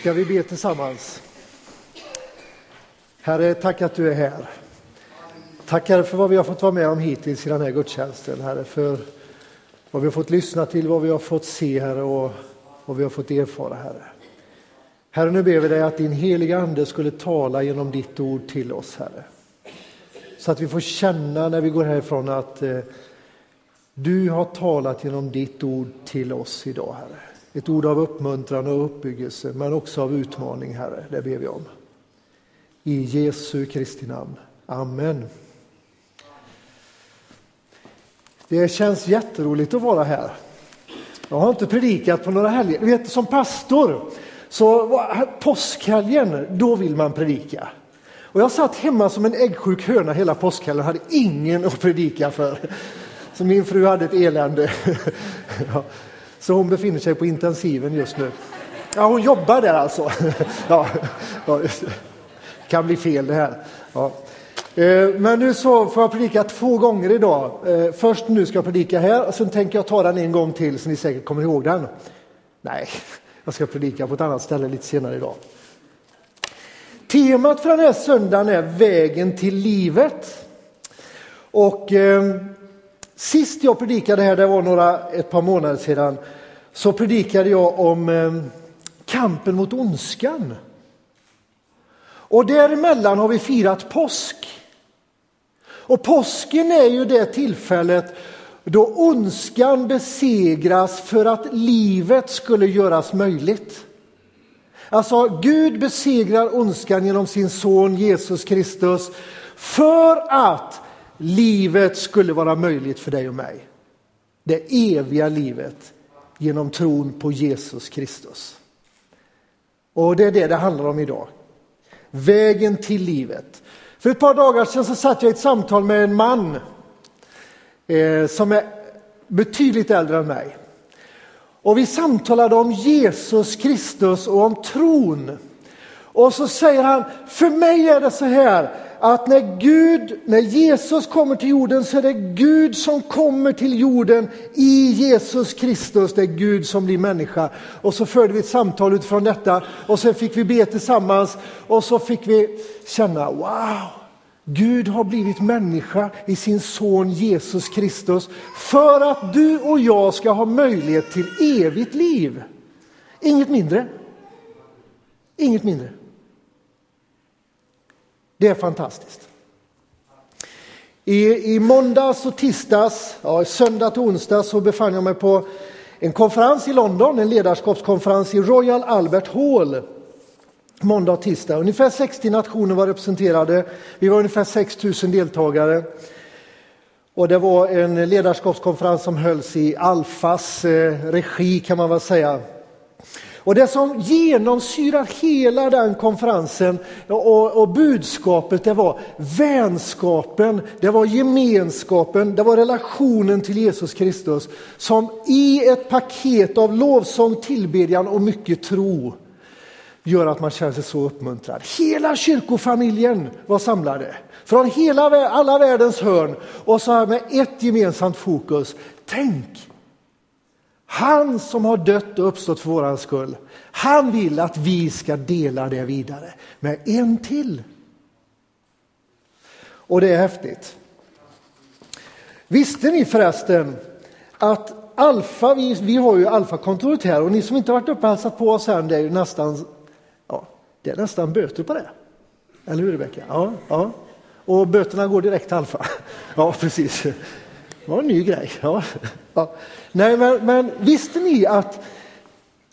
Ska vi be tillsammans? Herre, tack att du är här. Tack Herre för vad vi har fått vara med om hittills i den här gudstjänsten. Herre, för vad vi har fått lyssna till, vad vi har fått se Herre och vad vi har fått erfara Herre. Herre, nu ber vi dig att din heliga Ande skulle tala genom ditt ord till oss Herre. Så att vi får känna när vi går härifrån att eh, du har talat genom ditt ord till oss idag Herre. Ett ord av uppmuntran och uppbyggelse, men också av utmaning, Herre. Det ber vi om. I Jesu Kristi namn. Amen. Det känns jätteroligt att vara här. Jag har inte predikat på några helger. Du vet, som pastor, så påskhelgen, då vill man predika. Och jag satt hemma som en äggsjuk höna hela påskhelgen och hade ingen att predika för. Så min fru hade ett elände. Så hon befinner sig på intensiven just nu. Ja, hon jobbar där alltså. Ja, ja det kan bli fel det här. Ja. Eh, men nu så får jag predika två gånger idag. Eh, först nu ska jag predika här och sen tänker jag ta den en gång till så ni säkert kommer ihåg den. Nej, jag ska predika på ett annat ställe lite senare idag. Temat för den här söndagen är vägen till livet. Och eh, Sist jag predikade här, det var några, ett par månader sedan, så predikade jag om eh, kampen mot ondskan. Och däremellan har vi firat påsk. Och påsken är ju det tillfället då ondskan besegras för att livet skulle göras möjligt. Alltså, Gud besegrar ondskan genom sin son Jesus Kristus för att livet skulle vara möjligt för dig och mig. Det eviga livet genom tron på Jesus Kristus. Och det är det det handlar om idag. Vägen till livet. För ett par dagar sedan så satt jag i ett samtal med en man eh, som är betydligt äldre än mig. Och vi samtalade om Jesus Kristus och om tron. Och så säger han, för mig är det så här att när Gud, när Jesus kommer till jorden så är det Gud som kommer till jorden i Jesus Kristus. Det är Gud som blir människa. Och så förde vi ett samtal utifrån detta och sen fick vi be tillsammans och så fick vi känna wow, Gud har blivit människa i sin son Jesus Kristus för att du och jag ska ha möjlighet till evigt liv. Inget mindre. Inget mindre. Det är fantastiskt. I, i måndags och tisdags, ja, söndag till onsdag så befann jag mig på en konferens i London, en ledarskapskonferens i Royal Albert Hall. Måndag och tisdag. Ungefär 60 nationer var representerade. Vi var ungefär 6 000 deltagare. Och det var en ledarskapskonferens som hölls i Alfas eh, regi kan man väl säga. Och det som genomsyrar hela den konferensen och, och, budskapet det var vänskapen, det var gemenskapen, det var relationen till Jesus Kristus som i ett paket av lovsång, tillbedjan och mycket tro gör att man känner sig så uppmuntrad. Hela kyrkofamiljen var samlade från hela, alla världens hörn och så här med ett gemensamt fokus. Tänk han som har dött och uppstått för våran skull, han vill att vi ska dela det vidare med en till. Och det är häftigt. Visste ni förresten att Alfa, vi, vi har ju Alfa-kontoret här och ni som inte varit uppe och hälsat på oss än, det är ju nästan, ja, det är nästan böter på det. Eller hur Rebecka? Ja, ja. Och böterna går direkt till Alfa. Ja, precis. Det var en ny grej. Ja. Ja. Nej, men, men visste ni att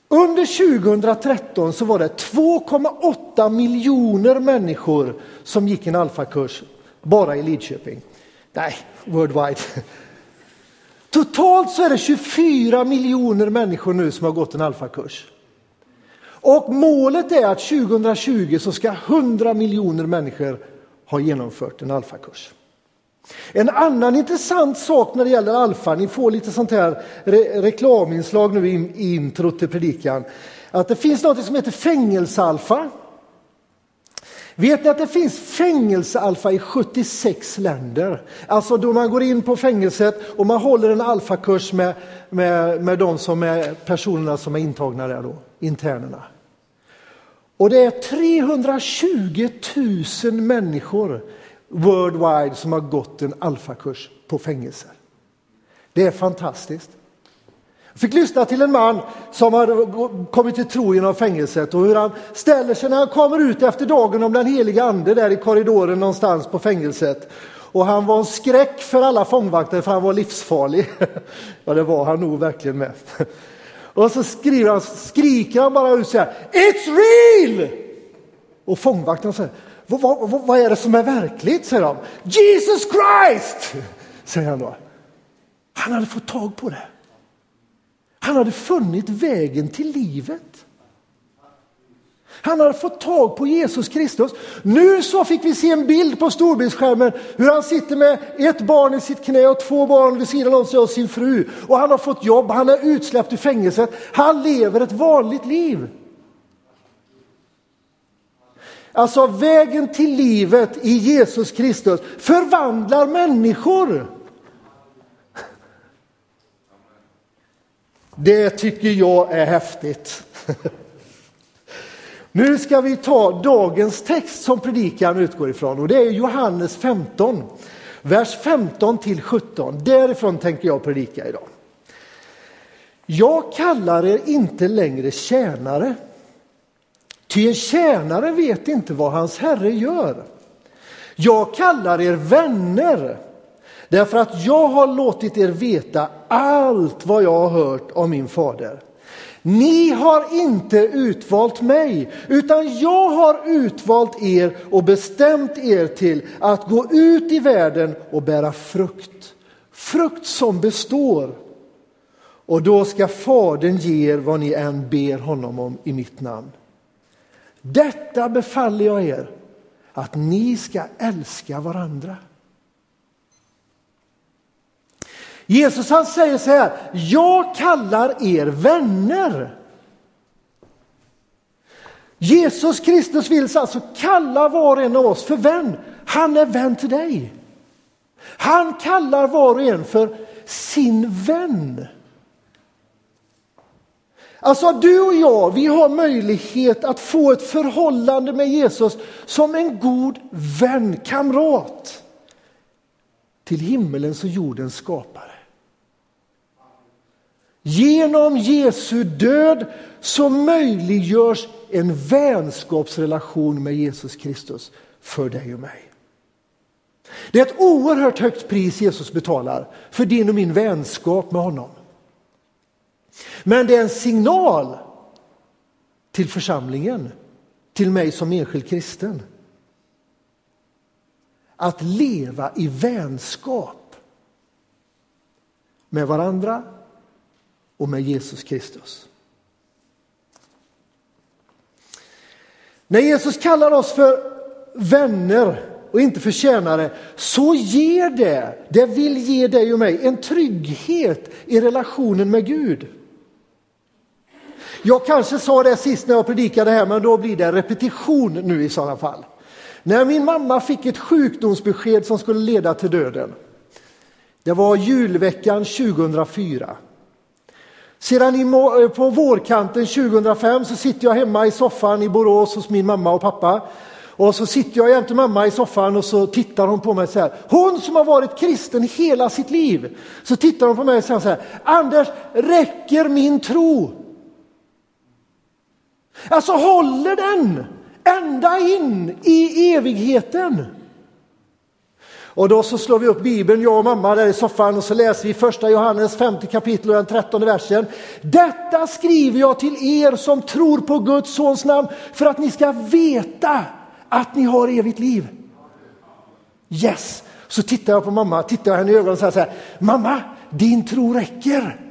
under 2013 så var det 2,8 miljoner människor som gick en alfakurs bara i Lidköping. Nej, worldwide. Totalt så är det 24 miljoner människor nu som har gått en alfakurs. Och målet är att 2020 så ska 100 miljoner människor ha genomfört en alfakurs. En annan intressant sak när det gäller alfa, ni får lite sånt här re reklaminslag nu i introt till predikan, att det finns något som heter fängelsealfa. Vet ni att det finns fängelsealfa i 76 länder? Alltså då man går in på fängelset och man håller en alfakurs med, med, med de som är personerna som är intagna där då, internerna. Och det är 320 000 människor worldwide som har gått en alfakurs på fängelser. Det är fantastiskt. Jag fick lyssna till en man som har kommit till tro genom fängelset och hur han ställer sig när han kommer ut efter dagen om den heliga ande där i korridoren någonstans på fängelset. Och han var en skräck för alla fångvakter för han var livsfarlig. Ja, det var han nog verkligen med. Och så skriver han, skriker han bara ut så här, It's real! Och fångvakten säger, vad, vad, vad är det som är verkligt? säger de. Jesus Christ! Säger han då. Han hade fått tag på det. Han hade funnit vägen till livet. Han hade fått tag på Jesus Kristus. Nu så fick vi se en bild på storbildsskärmen hur han sitter med ett barn i sitt knä och två barn vid sidan av sig och sin fru. Och han har fått jobb, han är utsläppt ur fängelset. Han lever ett vanligt liv. Alltså vägen till livet i Jesus Kristus förvandlar människor. Det tycker jag är häftigt. Nu ska vi ta dagens text som predikan utgår ifrån och det är Johannes 15, vers 15 till 17. Därifrån tänker jag predika idag. Jag kallar er inte längre tjänare, ty en tjänare vet inte vad hans herre gör. Jag kallar er vänner, därför att jag har låtit er veta allt vad jag har hört om min fader. Ni har inte utvalt mig, utan jag har utvalt er och bestämt er till att gå ut i världen och bära frukt. Frukt som består. Och då ska Fadern ge er vad ni än ber honom om i mitt namn. Detta befaller jag er, att ni ska älska varandra. Jesus han säger så här, jag kallar er vänner. Jesus Kristus vill alltså kalla var och en av oss för vän. Han är vän till dig. Han kallar var och en för sin vän. Alltså du och jag, vi har möjlighet att få ett förhållande med Jesus som en god vän, kamrat till himmelens och jordens skapare. Genom Jesu död så möjliggörs en vänskapsrelation med Jesus Kristus för dig och mig. Det är ett oerhört högt pris Jesus betalar för din och min vänskap med honom. Men det är en signal till församlingen, till mig som enskild kristen. Att leva i vänskap med varandra och med Jesus Kristus. När Jesus kallar oss för vänner och inte för tjänare så ger det, det vill ge dig och mig en trygghet i relationen med Gud. Jag kanske sa det sist när jag predikade här men då blir det repetition nu i sådana fall. När min mamma fick ett sjukdomsbesked som skulle leda till döden. Det var julveckan 2004. Sedan eh, på vårkanten 2005 så sitter jag hemma i soffan i Borås hos min mamma och pappa. Och så sitter jag jämte mamma i soffan och så tittar hon på mig så här. Hon som har varit kristen hela sitt liv. Så tittar hon på mig och säger så här. Anders, räcker min tro? Alltså håller den ända in i evigheten? Och då så slår vi upp Bibeln, jag och mamma där i soffan och så läser vi första Johannes 50 kapitel och den trettonde versen. Detta skriver jag till er som tror på Guds sons namn för att ni ska veta att ni har evigt liv. Yes! Så tittar jag på mamma, tittar jag henne i ögonen och säger så här, mamma, din tro räcker.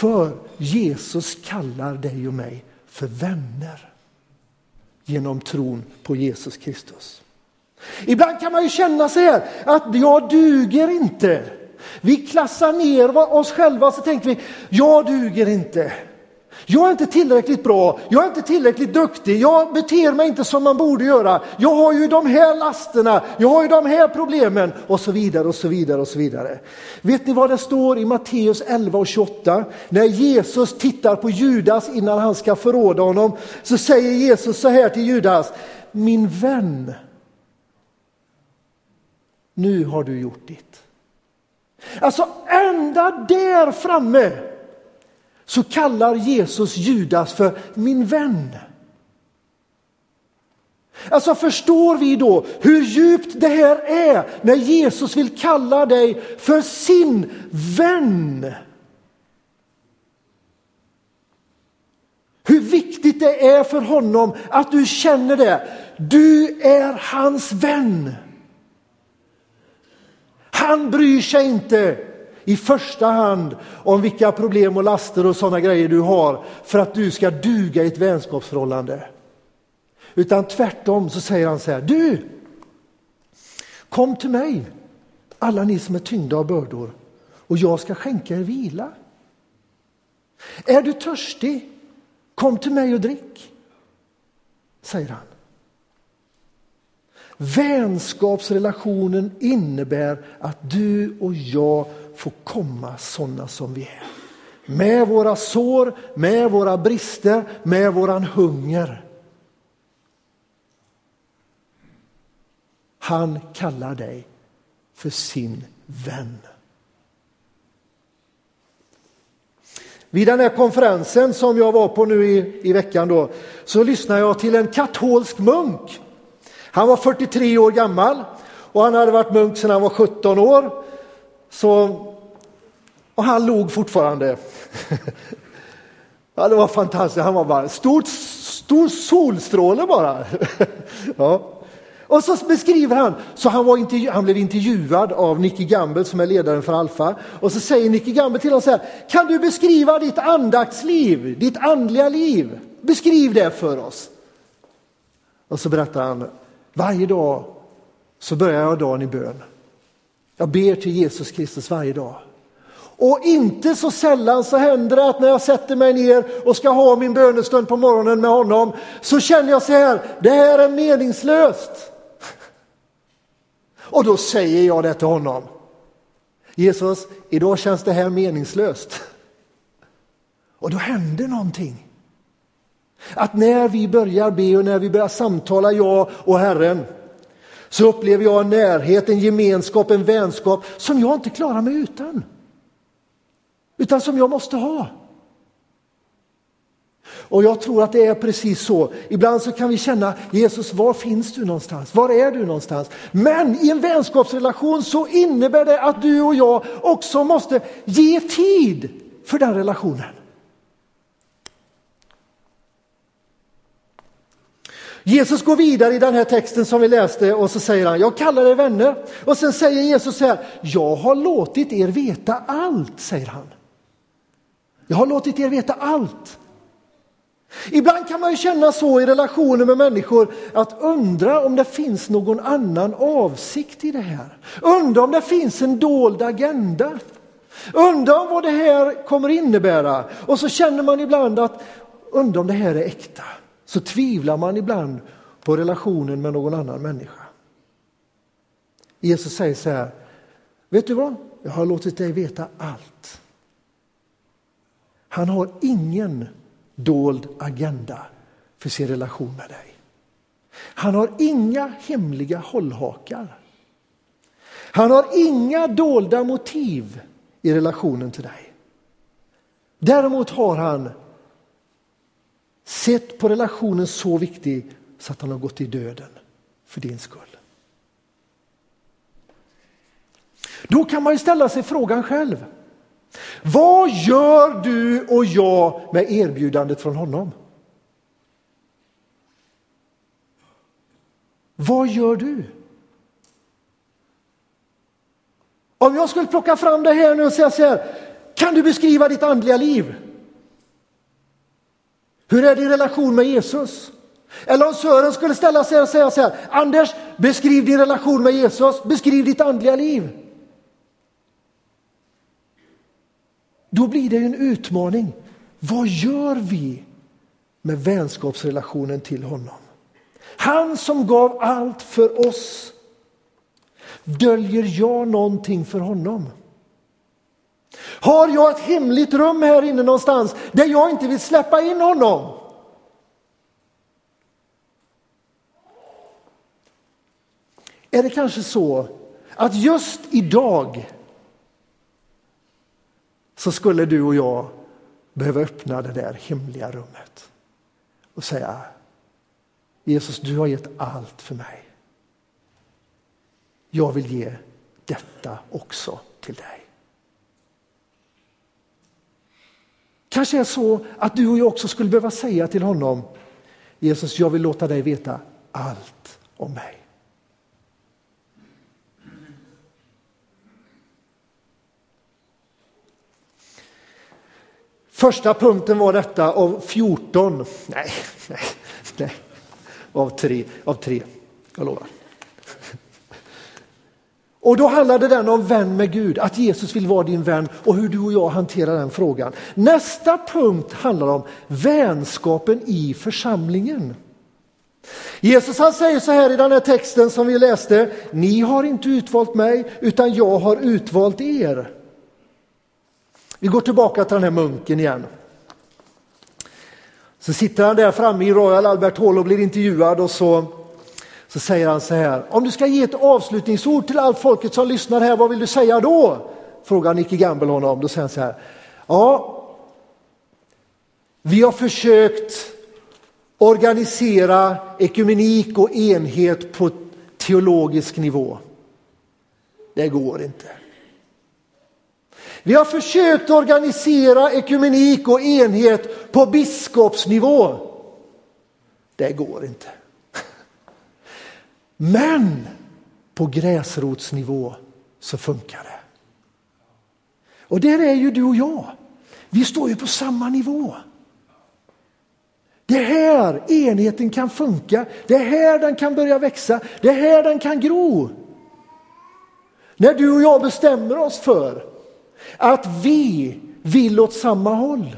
För Jesus kallar dig och mig för vänner genom tron på Jesus Kristus. Ibland kan man ju känna så här att jag duger inte. Vi klassar ner oss själva så tänker vi, jag duger inte. Jag är inte tillräckligt bra, jag är inte tillräckligt duktig, jag beter mig inte som man borde göra. Jag har ju de här lasterna, jag har ju de här problemen och så vidare och så vidare och så vidare. Vet ni vad det står i Matteus 11 och 28? När Jesus tittar på Judas innan han ska förråda honom så säger Jesus så här till Judas, min vän, nu har du gjort ditt. Alltså ända där framme så kallar Jesus Judas för min vän. Alltså förstår vi då hur djupt det här är när Jesus vill kalla dig för sin vän? Hur viktigt det är för honom att du känner det. Du är hans vän. Han bryr sig inte i första hand om vilka problem och laster och sådana grejer du har för att du ska duga i ett vänskapsförhållande. Utan tvärtom så säger han så här, du, kom till mig, alla ni som är tyngda av bördor och jag ska skänka er vila. Är du törstig, kom till mig och drick, säger han. Vänskapsrelationen innebär att du och jag får komma sådana som vi är. Med våra sår, med våra brister, med våran hunger. Han kallar dig för sin vän. Vid den här konferensen som jag var på nu i, i veckan då, så lyssnade jag till en katolsk munk han var 43 år gammal och han hade varit munk sedan han var 17 år. Så, och han log fortfarande. ja, det var fantastiskt. Han var bara stort, stor solstråle bara. ja. Och så beskriver han, så han, var intervju, han blev intervjuad av Nicky Gamble som är ledaren för Alfa. Och så säger Nicky Gamble till honom så här, kan du beskriva ditt andaktsliv, ditt andliga liv? Beskriv det för oss. Och så berättar han varje dag så börjar jag dagen i bön. Jag ber till Jesus Kristus varje dag. Och inte så sällan så händer det att när jag sätter mig ner och ska ha min bönestund på morgonen med honom så känner jag så här, det här är meningslöst. Och då säger jag det till honom. Jesus, idag känns det här meningslöst. Och då händer någonting. Att när vi börjar be och när vi börjar samtala, jag och Herren, så upplever jag en närhet, en gemenskap, en vänskap som jag inte klarar mig utan. Utan som jag måste ha. Och jag tror att det är precis så. Ibland så kan vi känna, Jesus var finns du någonstans? Var är du någonstans? Men i en vänskapsrelation så innebär det att du och jag också måste ge tid för den relationen. Jesus går vidare i den här texten som vi läste och så säger han, jag kallar er vänner. Och sen säger Jesus så här, jag har låtit er veta allt, säger han. Jag har låtit er veta allt. Ibland kan man ju känna så i relationer med människor att undra om det finns någon annan avsikt i det här. Undra om det finns en dold agenda. Undra vad det här kommer innebära. Och så känner man ibland att undra om det här är äkta så tvivlar man ibland på relationen med någon annan människa. Jesus säger så här, vet du vad? Jag har låtit dig veta allt. Han har ingen dold agenda för sin relation med dig. Han har inga hemliga hållhakar. Han har inga dolda motiv i relationen till dig. Däremot har han sett på relationen så viktig så att han har gått i döden för din skull. Då kan man ju ställa sig frågan själv. Vad gör du och jag med erbjudandet från honom? Vad gör du? Om jag skulle plocka fram det här nu och säga så här, kan du beskriva ditt andliga liv? Hur är din relation med Jesus? Eller om Sören skulle ställa sig och säga så här, Anders, beskriv din relation med Jesus, beskriv ditt andliga liv. Då blir det en utmaning. vad gör vi med vänskapsrelationen till honom? Han som gav allt för oss. Döljer jag någonting för honom? Har jag ett hemligt rum här inne någonstans där jag inte vill släppa in honom? Är det kanske så att just idag så skulle du och jag behöva öppna det där hemliga rummet och säga Jesus, du har gett allt för mig. Jag vill ge detta också till dig. Kanske är så att du och jag också skulle behöva säga till honom Jesus, jag vill låta dig veta allt om mig. Första punkten var detta av 14, nej, nej, nej, av tre, av tre, jag lovar. Och då handlade den om vän med Gud, att Jesus vill vara din vän och hur du och jag hanterar den frågan. Nästa punkt handlar om vänskapen i församlingen. Jesus han säger så här i den här texten som vi läste, ni har inte utvalt mig utan jag har utvalt er. Vi går tillbaka till den här munken igen. Så sitter han där framme i Royal Albert Hall och blir intervjuad och så, så säger han så här. Om du ska ge ett avslutningsord till allt folket som lyssnar här, vad vill du säga då? Frågar Nicky Gamble honom. Då säger han så här. Ja, vi har försökt organisera ekumenik och enhet på teologisk nivå. Det går inte. Vi har försökt organisera ekumenik och enhet på biskopsnivå. Det går inte. Men på gräsrotsnivå så funkar det. Och där är ju du och jag. Vi står ju på samma nivå. Det är här enheten kan funka. Det är här den kan börja växa. Det är här den kan gro. När du och jag bestämmer oss för att vi vill åt samma håll.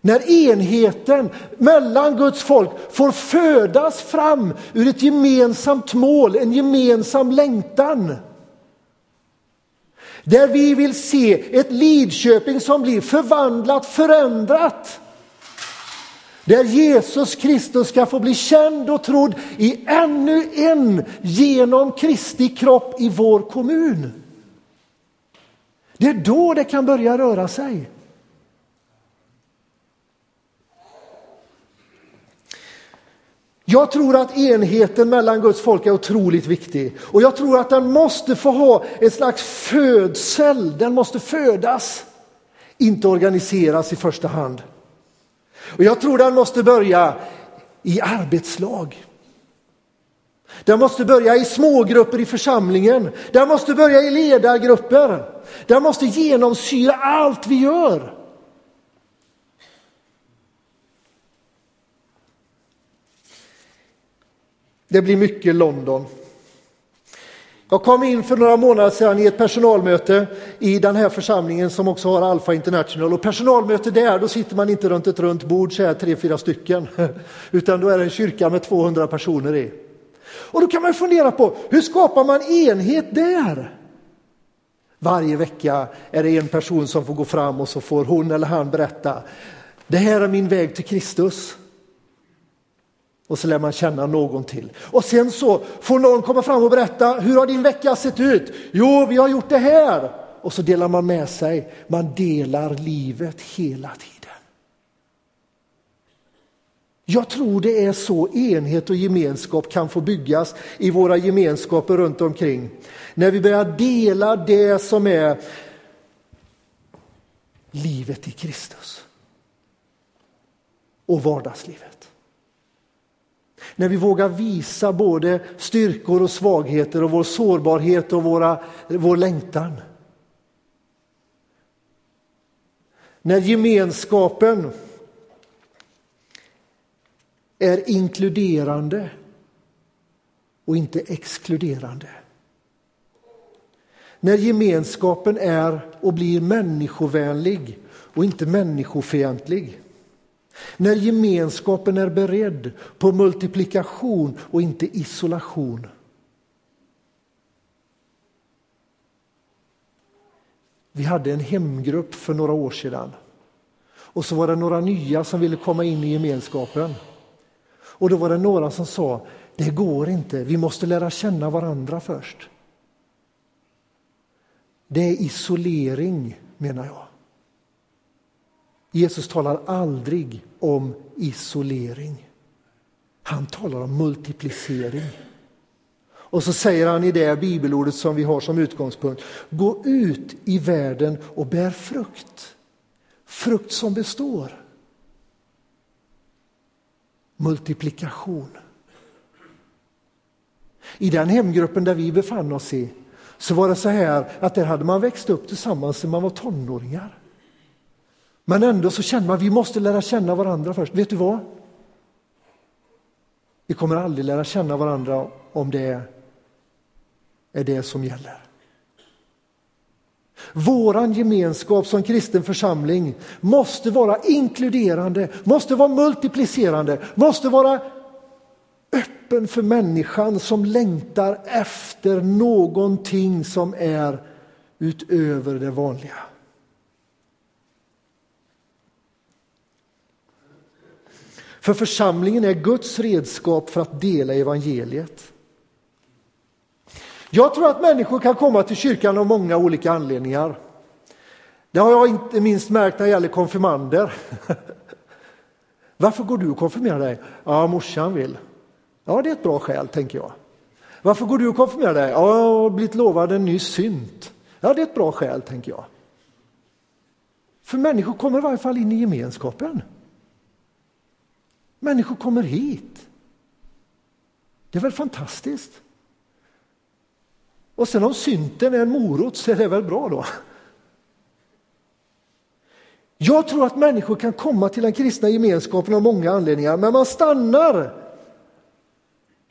När enheten mellan Guds folk får födas fram ur ett gemensamt mål, en gemensam längtan. Där vi vill se ett Lidköping som blir förvandlat, förändrat. Där Jesus Kristus ska få bli känd och trodd i ännu en genom Kristi kropp i vår kommun. Det är då det kan börja röra sig. Jag tror att enheten mellan Guds folk är otroligt viktig och jag tror att den måste få ha ett slags födsel, den måste födas, inte organiseras i första hand. Och jag tror den måste börja i arbetslag. Den måste börja i smågrupper i församlingen. Den måste börja i ledargrupper. Den måste genomsyra allt vi gör. Det blir mycket London. Jag kom in för några månader sedan i ett personalmöte i den här församlingen som också har Alfa International. Och personalmöte där, då sitter man inte runt ett runt bord så här tre, fyra stycken. Utan då är det en kyrka med 200 personer i. Och då kan man fundera på hur skapar man enhet där? Varje vecka är det en person som får gå fram och så får hon eller han berätta. Det här är min väg till Kristus. Och så lär man känna någon till. Och sen så får någon komma fram och berätta, hur har din vecka sett ut? Jo, vi har gjort det här. Och så delar man med sig. Man delar livet hela tiden. Jag tror det är så enhet och gemenskap kan få byggas i våra gemenskaper runt omkring. När vi börjar dela det som är livet i Kristus. Och vardagslivet. När vi vågar visa både styrkor och svagheter och vår sårbarhet och våra, vår längtan. När gemenskapen är inkluderande och inte exkluderande. När gemenskapen är och blir människovänlig och inte människofientlig. När gemenskapen är beredd på multiplikation och inte isolation. Vi hade en hemgrupp för några år sedan. Och så var det några nya som ville komma in i gemenskapen. Och då var det några som sa, det går inte, vi måste lära känna varandra först. Det är isolering menar jag. Jesus talar aldrig om isolering. Han talar om multiplicering. Och så säger han i det bibelordet som vi har som utgångspunkt, gå ut i världen och bär frukt. Frukt som består. Multiplikation. I den hemgruppen där vi befann oss i så var det så här att där hade man växt upp tillsammans när man var tonåringar. Men ändå så känner man att vi måste lära känna varandra först. Vet du vad? Vi kommer aldrig lära känna varandra om det är det som gäller. Våran gemenskap som kristen församling måste vara inkluderande, måste vara multiplicerande, måste vara öppen för människan som längtar efter någonting som är utöver det vanliga. För församlingen är Guds redskap för att dela evangeliet. Jag tror att människor kan komma till kyrkan av många olika anledningar. Det har jag inte minst märkt när det gäller konfirmander. Varför går du och konfirmerar dig? Ja, morsan vill. Ja, det är ett bra skäl, tänker jag. Varför går du och konfirmerar dig? Ja, jag har blivit lovad en ny synt. Ja, det är ett bra skäl, tänker jag. För människor kommer i varje fall in i gemenskapen. Människor kommer hit. Det är väl fantastiskt? Och sen om synten är en morot så är det väl bra då? Jag tror att människor kan komma till den kristna gemenskapen av många anledningar, men man stannar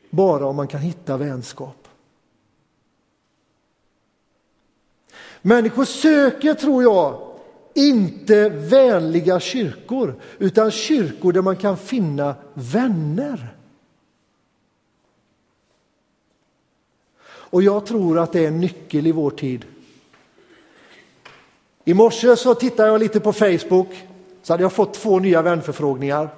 bara om man kan hitta vänskap. Människor söker, tror jag, inte vänliga kyrkor, utan kyrkor där man kan finna vänner. Och jag tror att det är en nyckel i vår tid. I morse så tittade jag lite på Facebook, så hade jag fått två nya vänförfrågningar.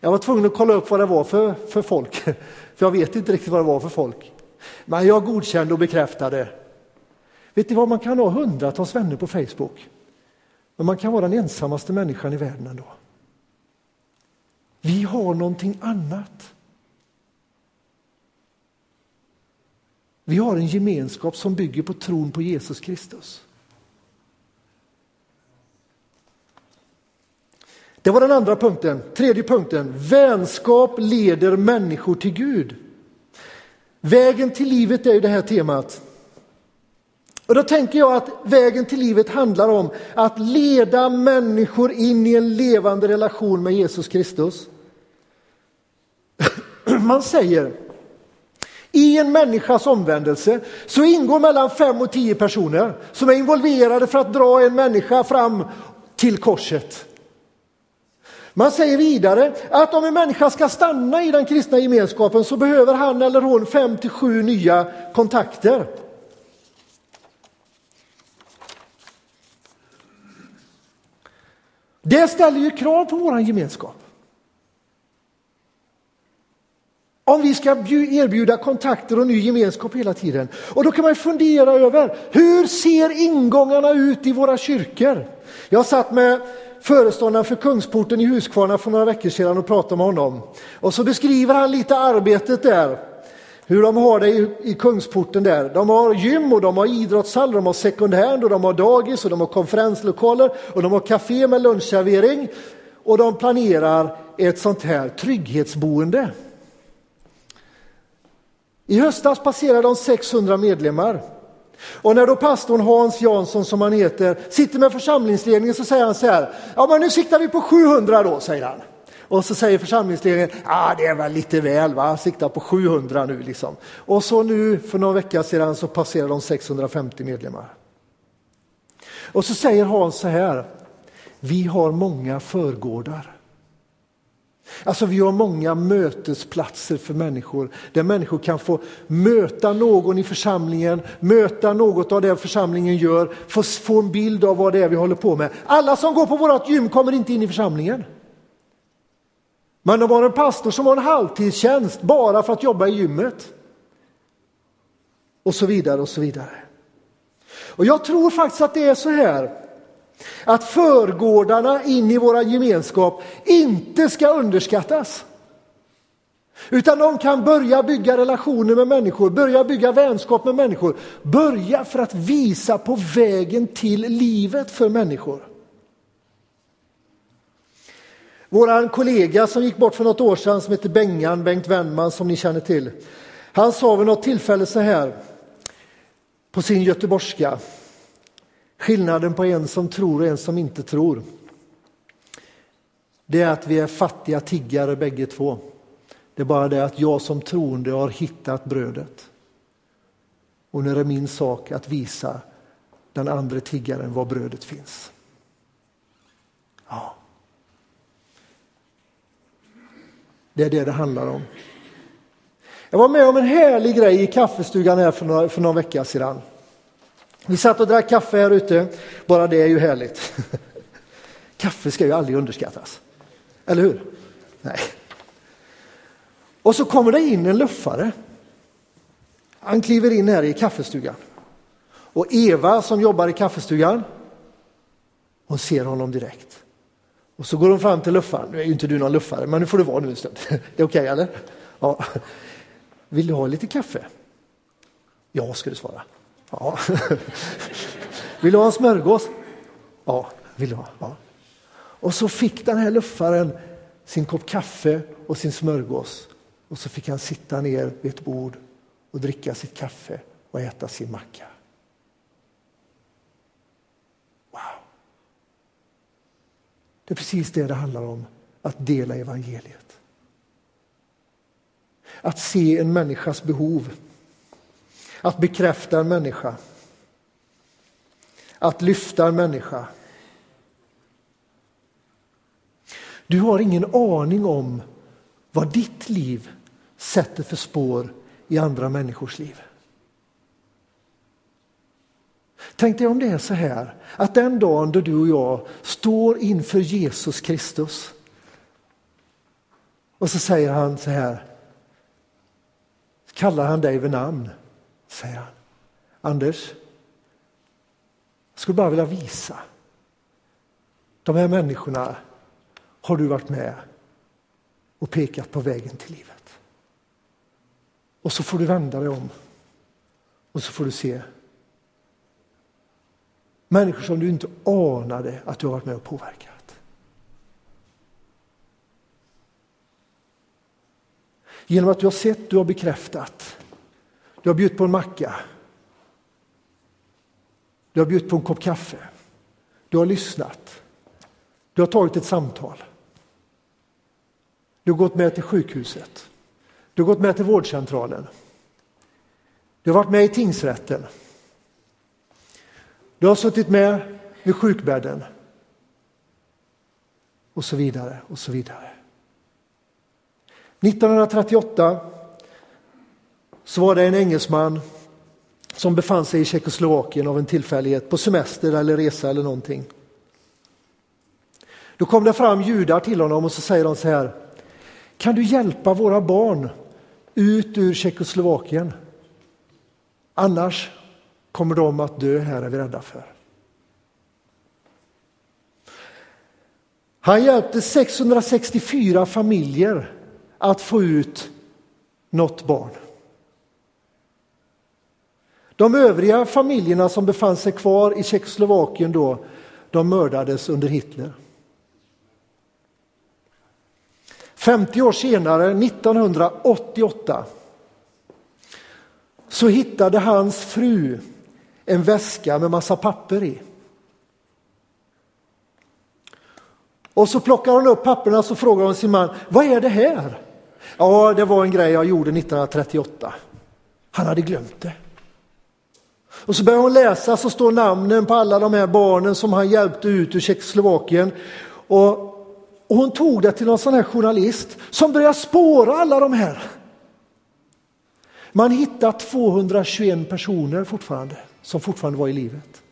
Jag var tvungen att kolla upp vad det var för, för folk, för jag vet inte riktigt vad det var för folk. Men jag godkände och bekräftade. Vet ni vad, man kan ha hundratals vänner på Facebook. Men man kan vara den ensammaste människan i världen ändå. Vi har någonting annat. Vi har en gemenskap som bygger på tron på Jesus Kristus. Det var den andra punkten. Tredje punkten. Vänskap leder människor till Gud. Vägen till livet är ju det här temat. Och då tänker jag att vägen till livet handlar om att leda människor in i en levande relation med Jesus Kristus. Man säger i en människas omvändelse så ingår mellan fem och tio personer som är involverade för att dra en människa fram till korset. Man säger vidare att om en människa ska stanna i den kristna gemenskapen så behöver han eller hon fem till sju nya kontakter. Det ställer ju krav på vår gemenskap. Om vi ska erbjuda kontakter och ny gemenskap hela tiden. Och då kan man fundera över hur ser ingångarna ut i våra kyrkor? Jag satt med föreståndaren för Kungsporten i Huskvarna för några veckor sedan och pratade med honom. Och så beskriver han lite arbetet där. Hur de har det i, i Kungsporten där. De har gym och de har idrottshall, de har second hand och de har dagis och de har konferenslokaler och de har café med lunchservering. Och de planerar ett sånt här trygghetsboende. I höstas passerade de 600 medlemmar. Och när då pastorn Hans Jansson, som han heter, sitter med församlingsledningen så säger han så här, ja men nu siktar vi på 700 då, säger han. Och så säger församlingsledningen, ah, det är väl lite väl va, sikta på 700 nu liksom. Och så nu för några veckor sedan så passerar de 650 medlemmar. Och så säger Hans så här, vi har många förgårdar. Alltså vi har många mötesplatser för människor där människor kan få möta någon i församlingen, möta något av det församlingen gör, få, få en bild av vad det är vi håller på med. Alla som går på vårt gym kommer inte in i församlingen. Men de har en pastor som har en halvtidstjänst bara för att jobba i gymmet. Och så vidare och så vidare. Och jag tror faktiskt att det är så här att förgårdarna in i våra gemenskap inte ska underskattas. Utan de kan börja bygga relationer med människor, börja bygga vänskap med människor, börja för att visa på vägen till livet för människor. Vår kollega som gick bort för något år sedan som heter Bengan, Bengt Wennman som ni känner till. Han sa vid något tillfälle så här på sin göteborgska. Skillnaden på en som tror och en som inte tror. Det är att vi är fattiga tiggare bägge två. Det är bara det att jag som troende har hittat brödet. Och nu är det min sak att visa den andra tiggaren var brödet finns. Ja. Det är det det handlar om. Jag var med om en härlig grej i kaffestugan här för, några, för någon vecka sedan. Vi satt och drack kaffe här ute, bara det är ju härligt. Kaffe ska ju aldrig underskattas, eller hur? Nej. Och så kommer det in en luffare. Han kliver in här i kaffestugan. Och Eva som jobbar i kaffestugan, hon ser honom direkt. Och så går hon fram till luffaren. Nu är ju inte du någon luffare, men nu får du vara nu en stund. Det är okej okay, eller? Ja. Vill du ha lite kaffe? Ja, ska du svara. Ja. Vill du ha en smörgås? Ja, vill du ha. Ja. Och så fick den här luffaren sin kopp kaffe och sin smörgås. Och så fick han sitta ner vid ett bord och dricka sitt kaffe och äta sin macka. Det är precis det det handlar om, att dela evangeliet. Att se en människas behov att bekräfta en människa. Att lyfta en människa. Du har ingen aning om vad ditt liv sätter för spår i andra människors liv. Tänk dig om det är så här att den dagen då du och jag står inför Jesus Kristus och så säger han så här, kallar han dig vid namn säger han. Anders, jag skulle bara vilja visa. De här människorna har du varit med och pekat på vägen till livet. Och så får du vända dig om och så får du se människor som du inte anade att du har varit med och påverkat. Genom att du har sett, du har bekräftat du har bjudit på en macka. Du har bjudit på en kopp kaffe. Du har lyssnat. Du har tagit ett samtal. Du har gått med till sjukhuset. Du har gått med till vårdcentralen. Du har varit med i tingsrätten. Du har suttit med vid sjukbädden. Och så vidare och så vidare. 1938 så var det en engelsman som befann sig i Tjeckoslovakien av en tillfällighet på semester eller resa eller någonting. Då kom det fram judar till honom och så säger de så här. Kan du hjälpa våra barn ut ur Tjeckoslovakien? Annars kommer de att dö här är vi rädda för. Han hjälpte 664 familjer att få ut något barn. De övriga familjerna som befann sig kvar i Tjeckoslovakien då, de mördades under Hitler. 50 år senare, 1988, så hittade hans fru en väska med massa papper i. Och så plockar hon upp papperna och frågar hon sin man, vad är det här? Ja, det var en grej jag gjorde 1938. Han hade glömt det. Och så börjar hon läsa så står namnen på alla de här barnen som han hjälpte ut ur Tjeckoslovakien. Och, och hon tog det till någon sån här journalist som börjar spåra alla de här. Man hittar 221 personer fortfarande som fortfarande var i livet.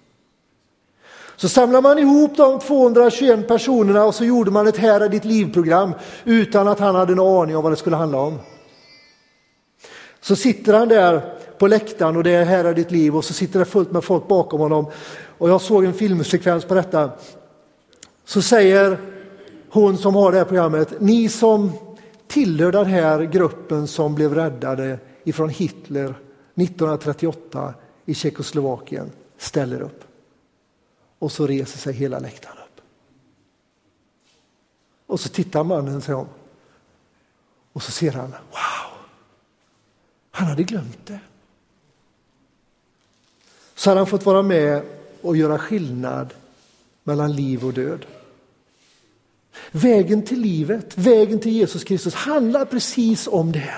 Så samlar man ihop de 221 personerna och så gjorde man ett Här är ditt liv-program utan att han hade en aning om vad det skulle handla om. Så sitter han där på läktaren och det är Här är ditt liv och så sitter det fullt med folk bakom honom. Och jag såg en filmsekvens på detta. Så säger hon som har det här programmet, ni som tillhör den här gruppen som blev räddade ifrån Hitler 1938 i Tjeckoslovakien ställer upp. Och så reser sig hela läktaren upp. Och så tittar mannen sig om. Och så ser han, wow, han hade glömt det. Så hade han fått vara med och göra skillnad mellan liv och död. Vägen till livet, vägen till Jesus Kristus handlar precis om det.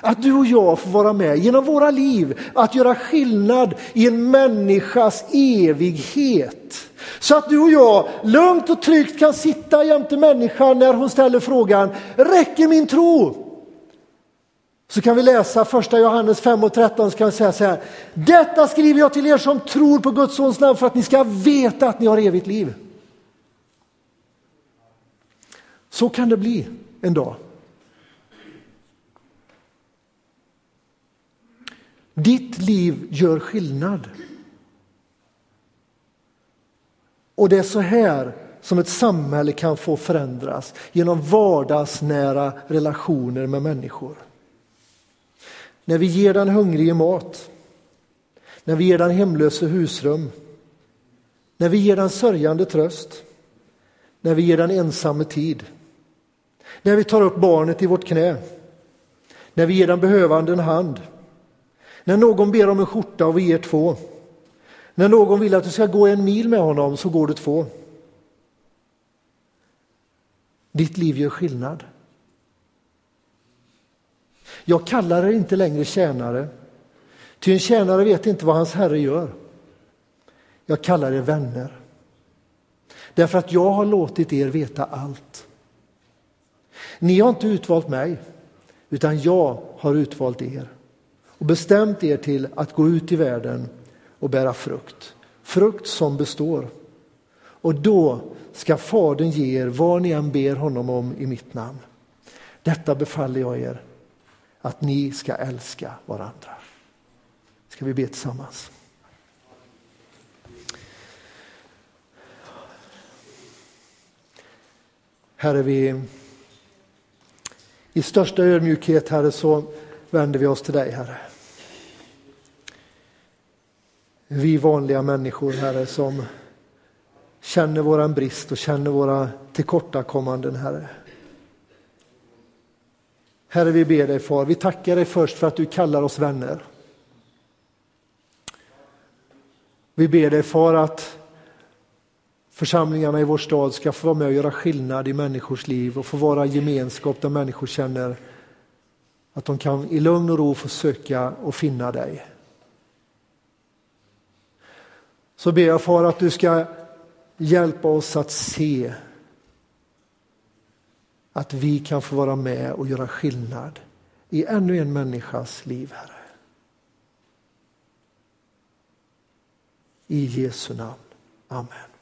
Att du och jag får vara med genom våra liv att göra skillnad i en människas evighet. Så att du och jag lugnt och tryggt kan sitta jämte människan när hon ställer frågan, räcker min tro? Så kan vi läsa första Johannes 5 och 13 så kan vi säga så här. Detta skriver jag till er som tror på Guds sons namn för att ni ska veta att ni har evigt liv. Så kan det bli en dag. Ditt liv gör skillnad. Och det är så här som ett samhälle kan få förändras genom vardagsnära relationer med människor. När vi ger den hungrige mat, när vi ger den hemlöse husrum, när vi ger den sörjande tröst, när vi ger den ensamme tid, när vi tar upp barnet i vårt knä, när vi ger den behövande en hand, när någon ber om en skjorta och vi ger två. När någon vill att du ska gå en mil med honom så går du två. Ditt liv gör skillnad. Jag kallar er inte längre tjänare, ty en tjänare vet inte vad hans herre gör. Jag kallar er vänner, därför att jag har låtit er veta allt. Ni har inte utvalt mig, utan jag har utvalt er och bestämt er till att gå ut i världen och bära frukt. Frukt som består. Och då ska Fadern ge er vad ni än ber honom om i mitt namn. Detta befaller jag er, att ni ska älska varandra. Ska vi be tillsammans? Herre, vi i största ödmjukhet, Herre, så vänder vi oss till dig, Herre. Vi vanliga människor, Herre, som känner våran brist och känner våra tillkortakommanden, Herre. Herre, vi ber dig, Far, vi tackar dig först för att du kallar oss vänner. Vi ber dig, Far, att församlingarna i vår stad ska få vara med och göra skillnad i människors liv och få vara gemenskap där människor känner att de kan i lugn och ro få söka och finna dig. Så ber jag far att du ska hjälpa oss att se att vi kan få vara med och göra skillnad i ännu en människas liv, Herre. I Jesu namn. Amen.